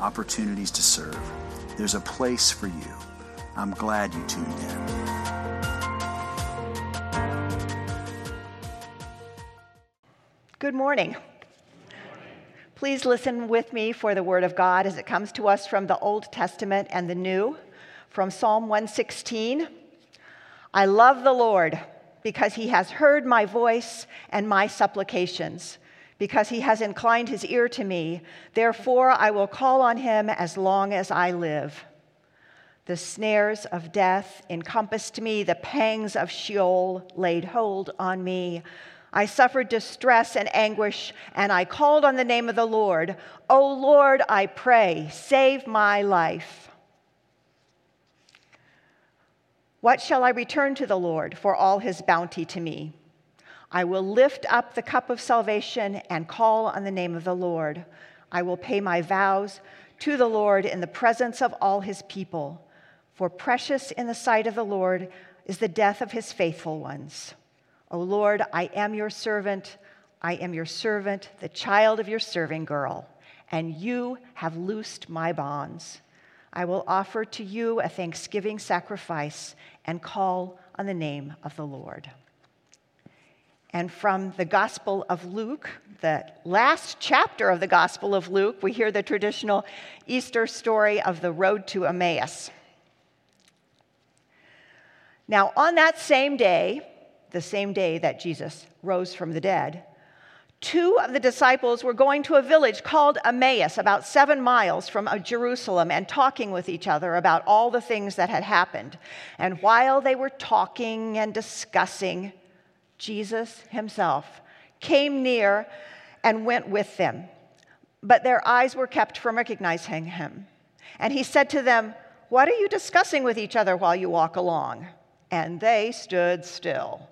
opportunities to serve. There's a place for you. I'm glad you tuned in. Good morning. Please listen with me for the Word of God as it comes to us from the Old Testament and the New, from Psalm 116. I love the Lord because he has heard my voice and my supplications because he has inclined his ear to me. Therefore, I will call on him as long as I live. The snares of death encompassed me, the pangs of Sheol laid hold on me. I suffered distress and anguish, and I called on the name of the Lord. O Lord, I pray, save my life. What shall I return to the Lord for all his bounty to me? I will lift up the cup of salvation and call on the name of the Lord. I will pay my vows to the Lord in the presence of all his people. For precious in the sight of the Lord is the death of his faithful ones. O Lord, I am your servant. I am your servant, the child of your serving girl, and you have loosed my bonds. I will offer to you a thanksgiving sacrifice and call on the name of the Lord. And from the Gospel of Luke, the last chapter of the Gospel of Luke, we hear the traditional Easter story of the road to Emmaus. Now, on that same day, the same day that Jesus rose from the dead, two of the disciples were going to a village called Emmaus, about seven miles from Jerusalem, and talking with each other about all the things that had happened. And while they were talking and discussing, Jesus himself, came near and went with them. But their eyes were kept from recognizing him. And he said to them, What are you discussing with each other while you walk along? And they stood still,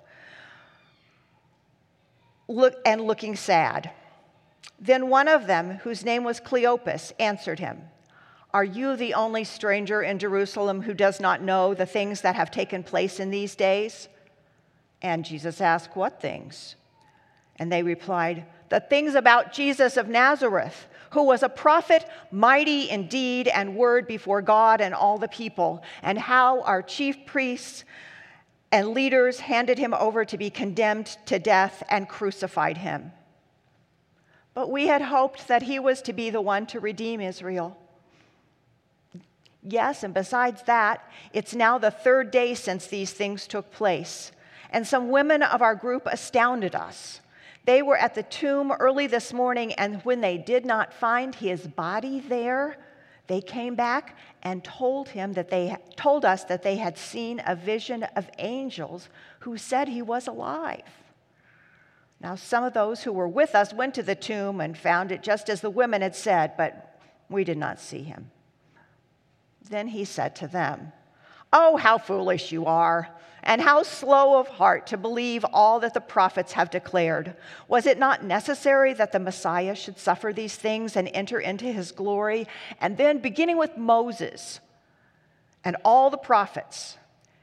look, and looking sad. Then one of them, whose name was Cleopas, answered him, Are you the only stranger in Jerusalem who does not know the things that have taken place in these days? And Jesus asked, What things? And they replied, The things about Jesus of Nazareth, who was a prophet, mighty in deed and word before God and all the people, and how our chief priests and leaders handed him over to be condemned to death and crucified him. But we had hoped that he was to be the one to redeem Israel. Yes, and besides that, it's now the third day since these things took place and some women of our group astounded us. They were at the tomb early this morning, and when they did not find his body there, they came back and told him that they told us that they had seen a vision of angels who said he was alive. Now, some of those who were with us went to the tomb and found it just as the women had said, but we did not see him. Then he said to them, Oh, how foolish you are! And how slow of heart to believe all that the prophets have declared. Was it not necessary that the Messiah should suffer these things and enter into his glory? And then, beginning with Moses and all the prophets,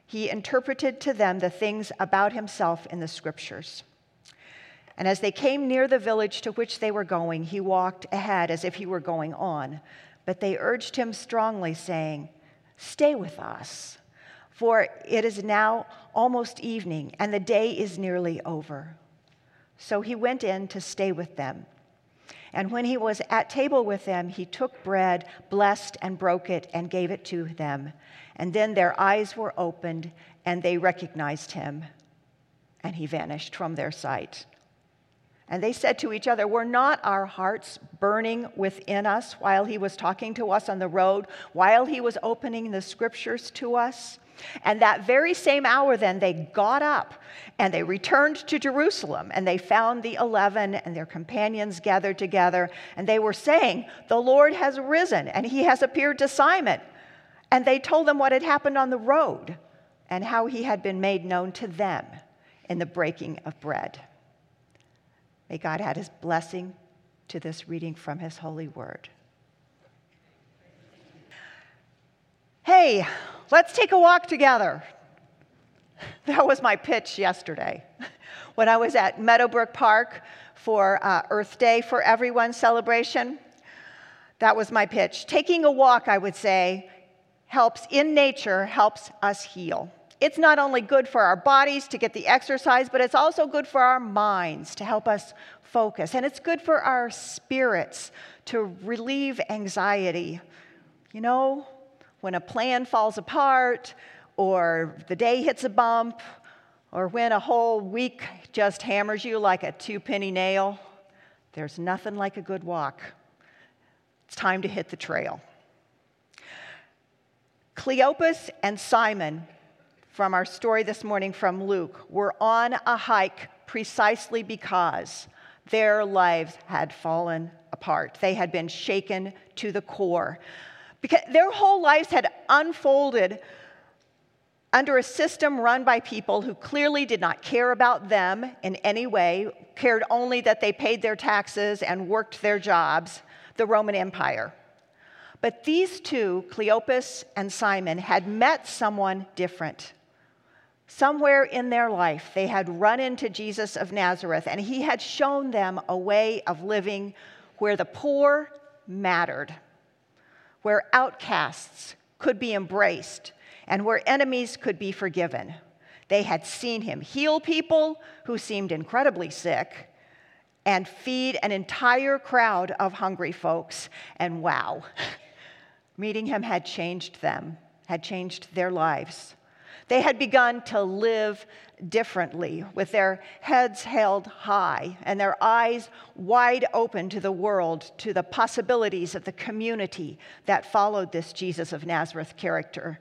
he interpreted to them the things about himself in the scriptures. And as they came near the village to which they were going, he walked ahead as if he were going on. But they urged him strongly, saying, Stay with us for it is now almost evening, and the day is nearly over. So he went in to stay with them. And when he was at table with them, he took bread, blessed and broke it, and gave it to them. And then their eyes were opened, and they recognized him, and he vanished from their sight. And they said to each other, Were not our hearts burning within us while he was talking to us on the road, while he was opening the scriptures to us? And that very same hour, then, they got up and they returned to Jerusalem and they found the eleven and their companions gathered together. And they were saying, The Lord has risen and he has appeared to Simon. And they told them what had happened on the road and how he had been made known to them in the breaking of bread. May God add his blessing to this reading from his holy word. Hey, let's take a walk together. That was my pitch yesterday when I was at Meadowbrook Park for uh, Earth Day for Everyone celebration. That was my pitch. Taking a walk, I would say, helps in nature, helps us heal. It's not only good for our bodies to get the exercise, but it's also good for our minds to help us focus. And it's good for our spirits to relieve anxiety. You know, when a plan falls apart, or the day hits a bump, or when a whole week just hammers you like a two penny nail, there's nothing like a good walk. It's time to hit the trail. Cleopas and Simon, from our story this morning from Luke, were on a hike precisely because their lives had fallen apart. They had been shaken to the core because their whole lives had unfolded under a system run by people who clearly did not care about them in any way, cared only that they paid their taxes and worked their jobs, the Roman Empire. But these two, Cleopas and Simon, had met someone different. Somewhere in their life, they had run into Jesus of Nazareth, and he had shown them a way of living where the poor mattered where outcasts could be embraced and where enemies could be forgiven. They had seen him heal people who seemed incredibly sick and feed an entire crowd of hungry folks. And wow, meeting him had changed them, had changed their lives. They had begun to live differently, with their heads held high and their eyes wide open to the world, to the possibilities of the community that followed this Jesus of Nazareth character.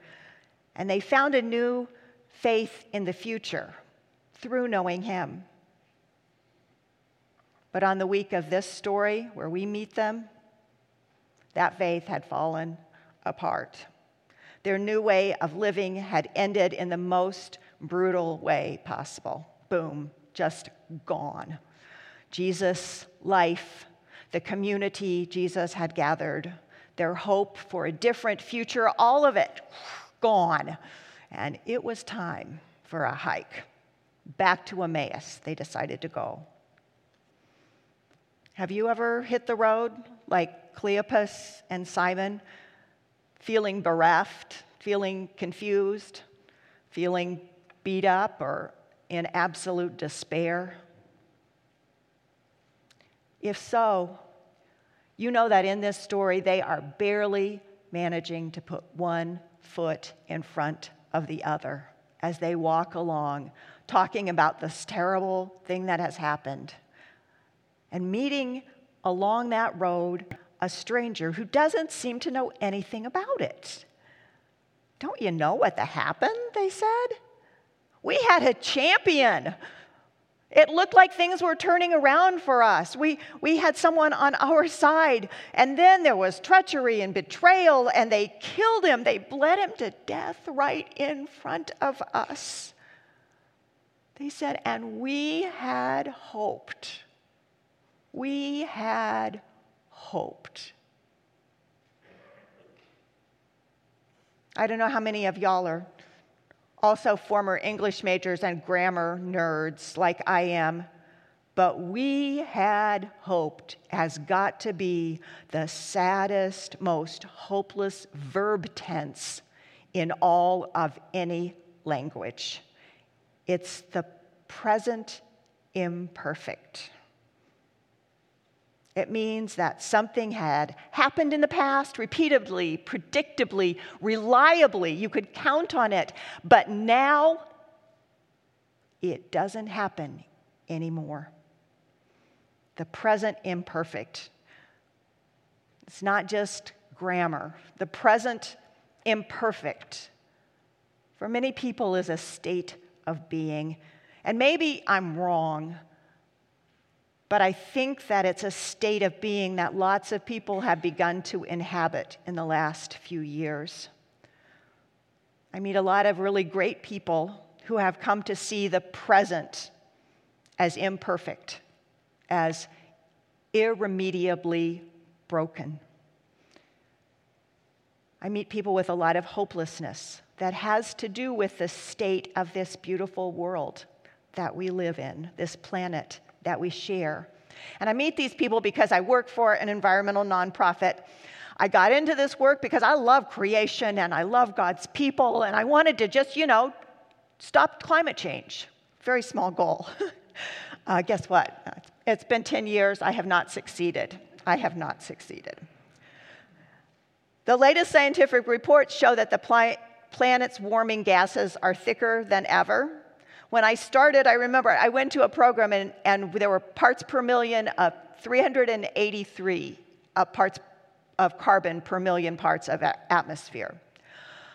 And they found a new faith in the future through knowing him. But on the week of this story, where we meet them, that faith had fallen apart. Their new way of living had ended in the most brutal way possible. Boom, just gone. Jesus' life, the community Jesus had gathered, their hope for a different future, all of it gone. And it was time for a hike. Back to Emmaus, they decided to go. Have you ever hit the road like Cleopas and Simon? Feeling bereft, feeling confused, feeling beat up, or in absolute despair? If so, you know that in this story they are barely managing to put one foot in front of the other as they walk along, talking about this terrible thing that has happened. And meeting along that road a stranger who doesn't seem to know anything about it. Don't you know what the happened? They said. We had a champion. It looked like things were turning around for us. We, we had someone on our side. And then there was treachery and betrayal, and they killed him. They bled him to death right in front of us. They said, and we had hoped. We had hoped. I don't know how many of y'all are also former English majors and grammar nerds like I am, but we had hoped has got to be the saddest, most hopeless verb tense in all of any language. It's the present imperfect. It means that something had happened in the past repeatedly, predictably, reliably. You could count on it. But now it doesn't happen anymore. The present imperfect. It's not just grammar. The present imperfect, for many people, is a state of being. And maybe I'm wrong but I think that it's a state of being that lots of people have begun to inhabit in the last few years. I meet a lot of really great people who have come to see the present as imperfect, as irremediably broken. I meet people with a lot of hopelessness that has to do with the state of this beautiful world that we live in, this planet that we share. And I meet these people because I work for an environmental nonprofit. I got into this work because I love creation and I love God's people, and I wanted to just, you know, stop climate change. Very small goal. uh, guess what? It's been 10 years. I have not succeeded. I have not succeeded. The latest scientific reports show that the pl- planet's warming gases are thicker than ever. When I started, I remember I went to a program and, and there were parts per million of 383 uh, parts of carbon per million parts of atmosphere.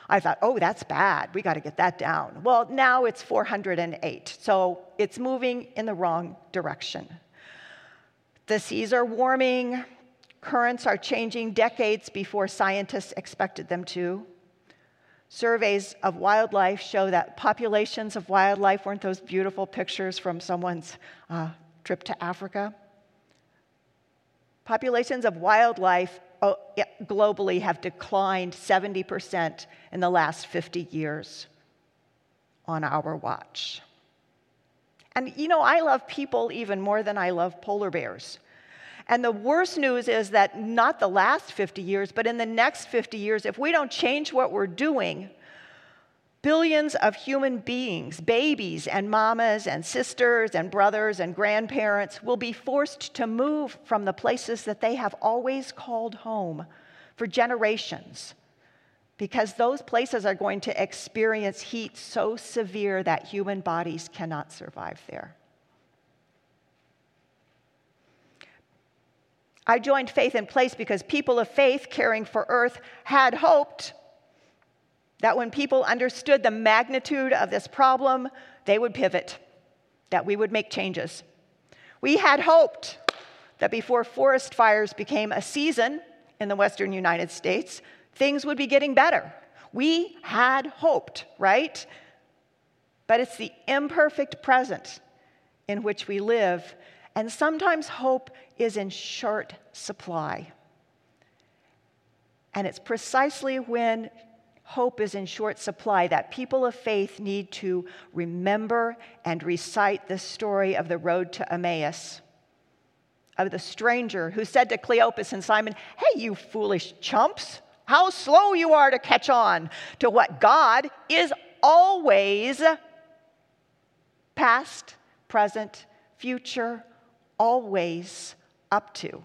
I thought, oh, that's bad. We got to get that down. Well, now it's 408. So it's moving in the wrong direction. The seas are warming, currents are changing decades before scientists expected them to. Surveys of wildlife show that populations of wildlife weren't those beautiful pictures from someone's uh, trip to Africa. Populations of wildlife oh, globally have declined 70% in the last 50 years on our watch. And you know, I love people even more than I love polar bears. And the worst news is that not the last 50 years, but in the next 50 years, if we don't change what we're doing, billions of human beings, babies and mamas and sisters and brothers and grandparents, will be forced to move from the places that they have always called home for generations because those places are going to experience heat so severe that human bodies cannot survive there. I joined Faith in Place because people of faith caring for earth had hoped that when people understood the magnitude of this problem, they would pivot, that we would make changes. We had hoped that before forest fires became a season in the western United States, things would be getting better. We had hoped, right? But it's the imperfect present in which we live and sometimes hope is in short supply. And it's precisely when hope is in short supply that people of faith need to remember and recite the story of the road to Emmaus, of the stranger who said to Cleopas and Simon, Hey, you foolish chumps, how slow you are to catch on to what God is always past, present, future, always up to.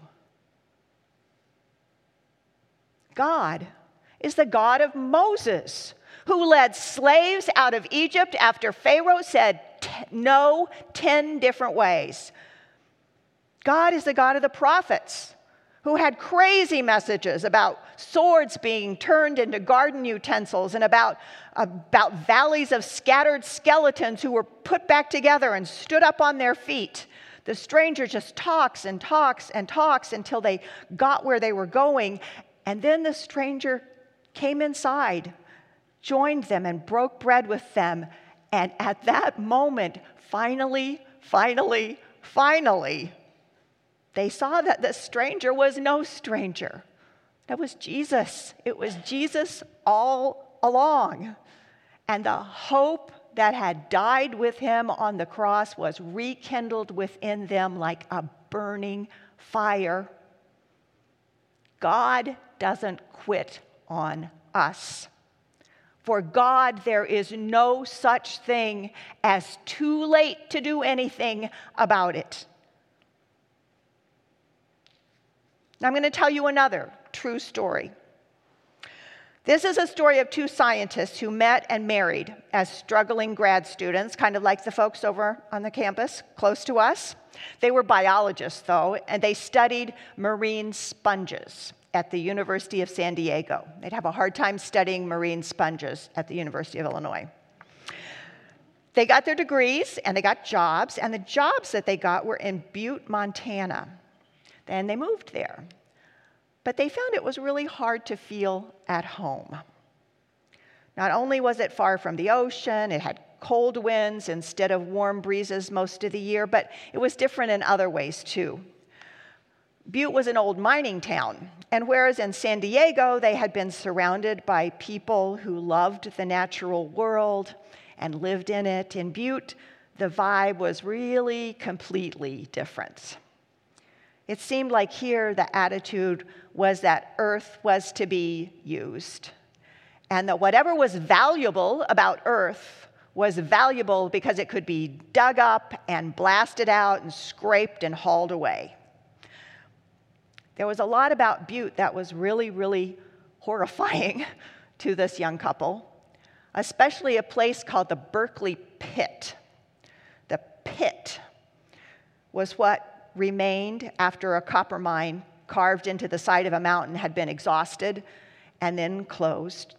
God is the God of Moses, who led slaves out of Egypt after Pharaoh said no 10 different ways. God is the God of the prophets, who had crazy messages about swords being turned into garden utensils and about, about valleys of scattered skeletons who were put back together and stood up on their feet. The stranger just talks and talks and talks until they got where they were going. And then the stranger came inside, joined them, and broke bread with them. And at that moment, finally, finally, finally, they saw that the stranger was no stranger. That was Jesus. It was Jesus all along. And the hope that had died with him on the cross was rekindled within them like a burning fire. God doesn't quit on us. For God, there is no such thing as too late to do anything about it. I'm going to tell you another true story. This is a story of two scientists who met and married as struggling grad students, kind of like the folks over on the campus close to us. They were biologists, though, and they studied marine sponges at the University of San Diego. They'd have a hard time studying marine sponges at the University of Illinois. They got their degrees and they got jobs, and the jobs that they got were in Butte, Montana. Then they moved there. But they found it was really hard to feel at home. Not only was it far from the ocean, it had cold winds instead of warm breezes most of the year, but it was different in other ways too. Butte was an old mining town, and whereas in San Diego they had been surrounded by people who loved the natural world and lived in it, in Butte the vibe was really completely different. It seemed like here the attitude was that earth was to be used, and that whatever was valuable about earth was valuable because it could be dug up and blasted out and scraped and hauled away. There was a lot about Butte that was really, really horrifying to this young couple, especially a place called the Berkeley Pit. The pit was what remained after a copper mine carved into the side of a mountain had been exhausted and then closed.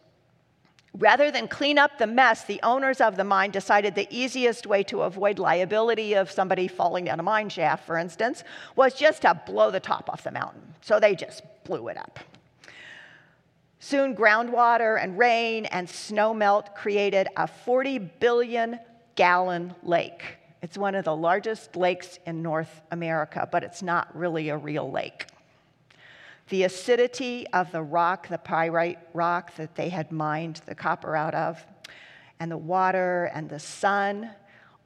Rather than clean up the mess, the owners of the mine decided the easiest way to avoid liability of somebody falling down a mine shaft, for instance, was just to blow the top off the mountain. So they just blew it up. Soon, groundwater and rain and snow melt created a 40 billion gallon lake it's one of the largest lakes in North America, but it's not really a real lake. The acidity of the rock, the pyrite rock that they had mined the copper out of, and the water and the sun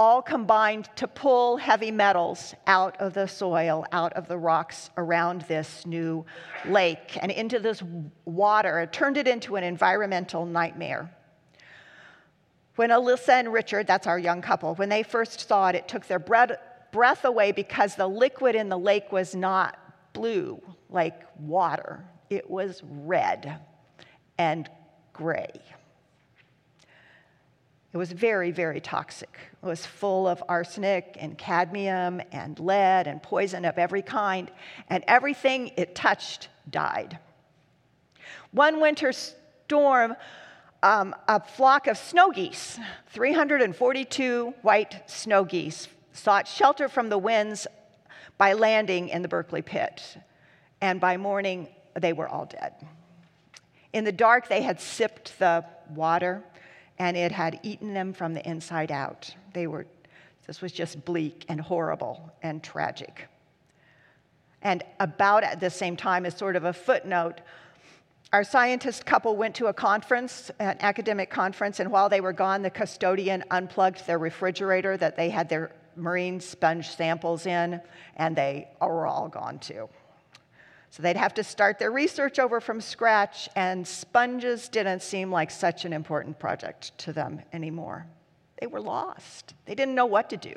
all combined to pull heavy metals out of the soil, out of the rocks around this new lake, and into this water. It turned it into an environmental nightmare. When Alyssa and Richard, that's our young couple, when they first saw it, it took their breath away because the liquid in the lake was not blue like water, it was red and gray. It was very, very toxic. It was full of arsenic and cadmium and lead and poison of every kind, and everything it touched died. One winter storm um, a flock of snow geese, 342 white snow geese, sought shelter from the winds by landing in the Berkeley pit. And by morning, they were all dead. In the dark, they had sipped the water and it had eaten them from the inside out. They were, this was just bleak and horrible and tragic. And about at the same time, as sort of a footnote, our scientist couple went to a conference, an academic conference, and while they were gone, the custodian unplugged their refrigerator that they had their marine sponge samples in, and they were all gone too. So they'd have to start their research over from scratch, and sponges didn't seem like such an important project to them anymore. They were lost, they didn't know what to do.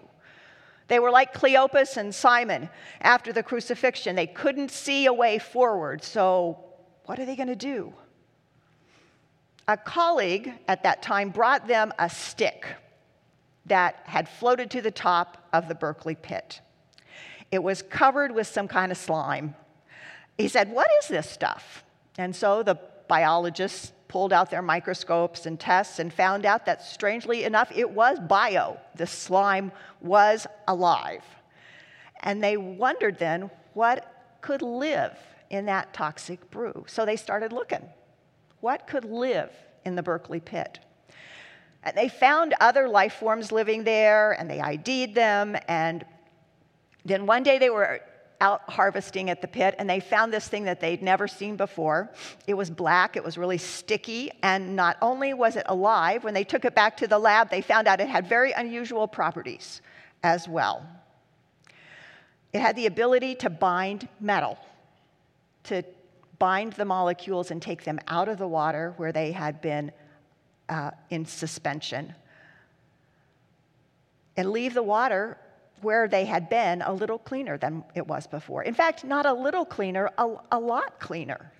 They were like Cleopas and Simon after the crucifixion. They couldn't see a way forward, so what are they going to do? A colleague at that time brought them a stick that had floated to the top of the Berkeley pit. It was covered with some kind of slime. He said, What is this stuff? And so the biologists pulled out their microscopes and tests and found out that, strangely enough, it was bio. The slime was alive. And they wondered then what could live in that toxic brew. So they started looking. What could live in the Berkeley pit? And they found other life forms living there and they ID'd them. And then one day they were out harvesting at the pit and they found this thing that they'd never seen before. It was black, it was really sticky, and not only was it alive, when they took it back to the lab, they found out it had very unusual properties as well. It had the ability to bind metal to bind the molecules and take them out of the water where they had been uh, in suspension and leave the water where they had been a little cleaner than it was before. In fact, not a little cleaner, a, a lot cleaner.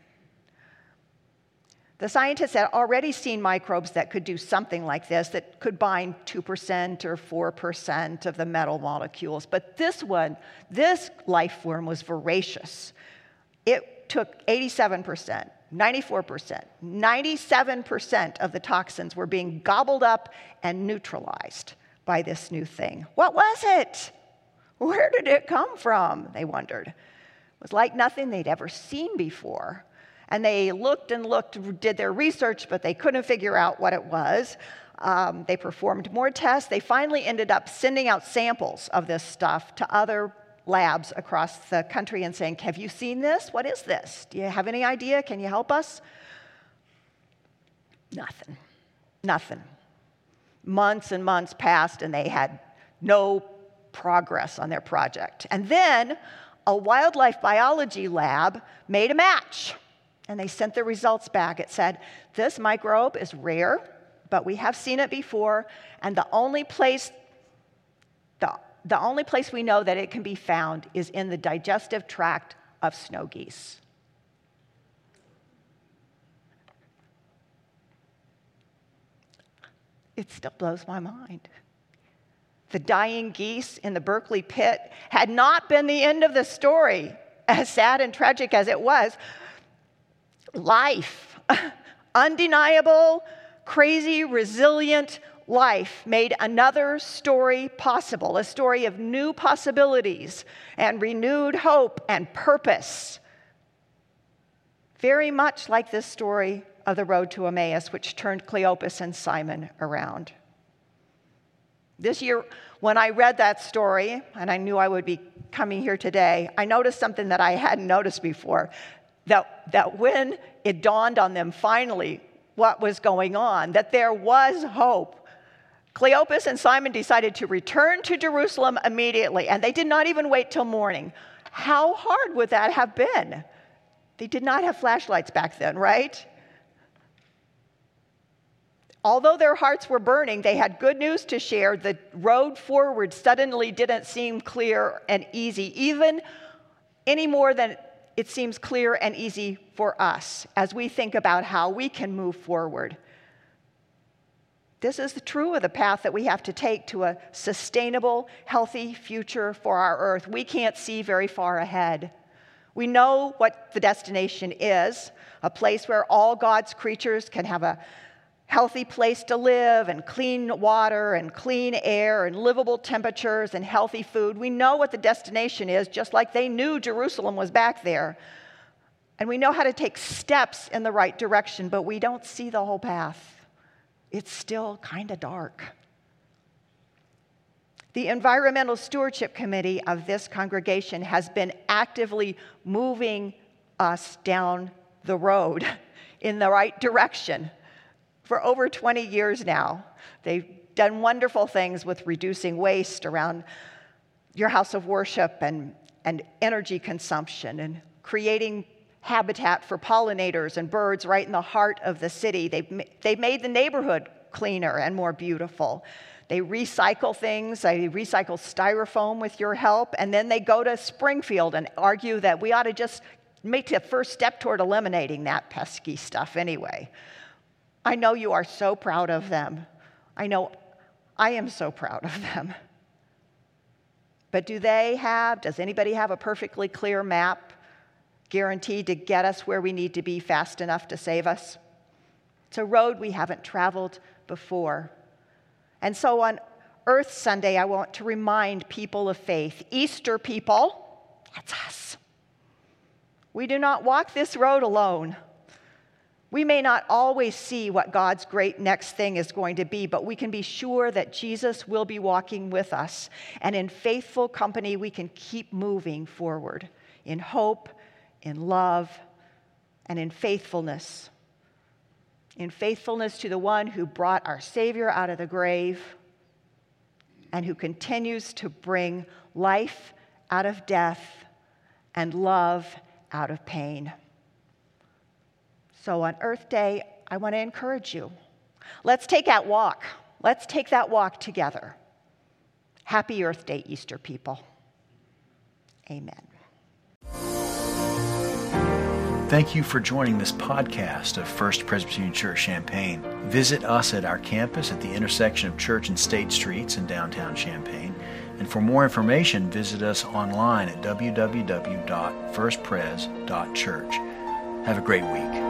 The scientists had already seen microbes that could do something like this, that could bind 2% or 4% of the metal molecules. But this one, this life form was voracious. It took 87%, 94%, 97% of the toxins were being gobbled up and neutralized by this new thing. What was it? Where did it come from? They wondered. It was like nothing they'd ever seen before. And they looked and looked, did their research, but they couldn't figure out what it was. Um, they performed more tests. They finally ended up sending out samples of this stuff to other labs across the country and saying, Have you seen this? What is this? Do you have any idea? Can you help us? Nothing. Nothing. Months and months passed, and they had no progress on their project. And then a wildlife biology lab made a match and they sent the results back. It said, This microbe is rare, but we have seen it before, and the only place, the only place we know that it can be found is in the digestive tract of snow geese. It still blows my mind. The dying geese in the Berkeley pit had not been the end of the story, as sad and tragic as it was life, undeniable, crazy, resilient life made another story possible a story of new possibilities and renewed hope and purpose. Very much like this story of the road to Emmaus, which turned Cleopas and Simon around. This year, when I read that story, and I knew I would be coming here today, I noticed something that I hadn't noticed before that, that when it dawned on them finally what was going on, that there was hope, Cleopas and Simon decided to return to Jerusalem immediately, and they did not even wait till morning. How hard would that have been? They did not have flashlights back then, right? Although their hearts were burning, they had good news to share. The road forward suddenly didn't seem clear and easy, even any more than it seems clear and easy for us as we think about how we can move forward. This is true of the path that we have to take to a sustainable, healthy future for our earth. We can't see very far ahead. We know what the destination is a place where all God's creatures can have a healthy place to live and clean water and clean air and livable temperatures and healthy food. We know what the destination is, just like they knew Jerusalem was back there. And we know how to take steps in the right direction, but we don't see the whole path. It's still kind of dark. The Environmental Stewardship Committee of this congregation has been actively moving us down the road in the right direction for over 20 years now. They've done wonderful things with reducing waste around your house of worship and, and energy consumption and creating habitat for pollinators and birds right in the heart of the city. They've, they've made the neighborhood cleaner and more beautiful. They recycle things, they recycle styrofoam with your help, and then they go to Springfield and argue that we ought to just make the first step toward eliminating that pesky stuff anyway. I know you are so proud of them. I know I am so proud of them. But do they have, does anybody have a perfectly clear map guaranteed to get us where we need to be fast enough to save us? It's a road we haven't traveled before. And so on Earth Sunday, I want to remind people of faith, Easter people, that's us. We do not walk this road alone. We may not always see what God's great next thing is going to be, but we can be sure that Jesus will be walking with us. And in faithful company, we can keep moving forward in hope, in love, and in faithfulness. In faithfulness to the one who brought our Savior out of the grave and who continues to bring life out of death and love out of pain. So on Earth Day, I want to encourage you. Let's take that walk. Let's take that walk together. Happy Earth Day, Easter people. Amen. Thank you for joining this podcast of First Presbyterian Church Champaign. Visit us at our campus at the intersection of Church and State Streets in downtown Champaign. And for more information, visit us online at www.firstpres.church. Have a great week.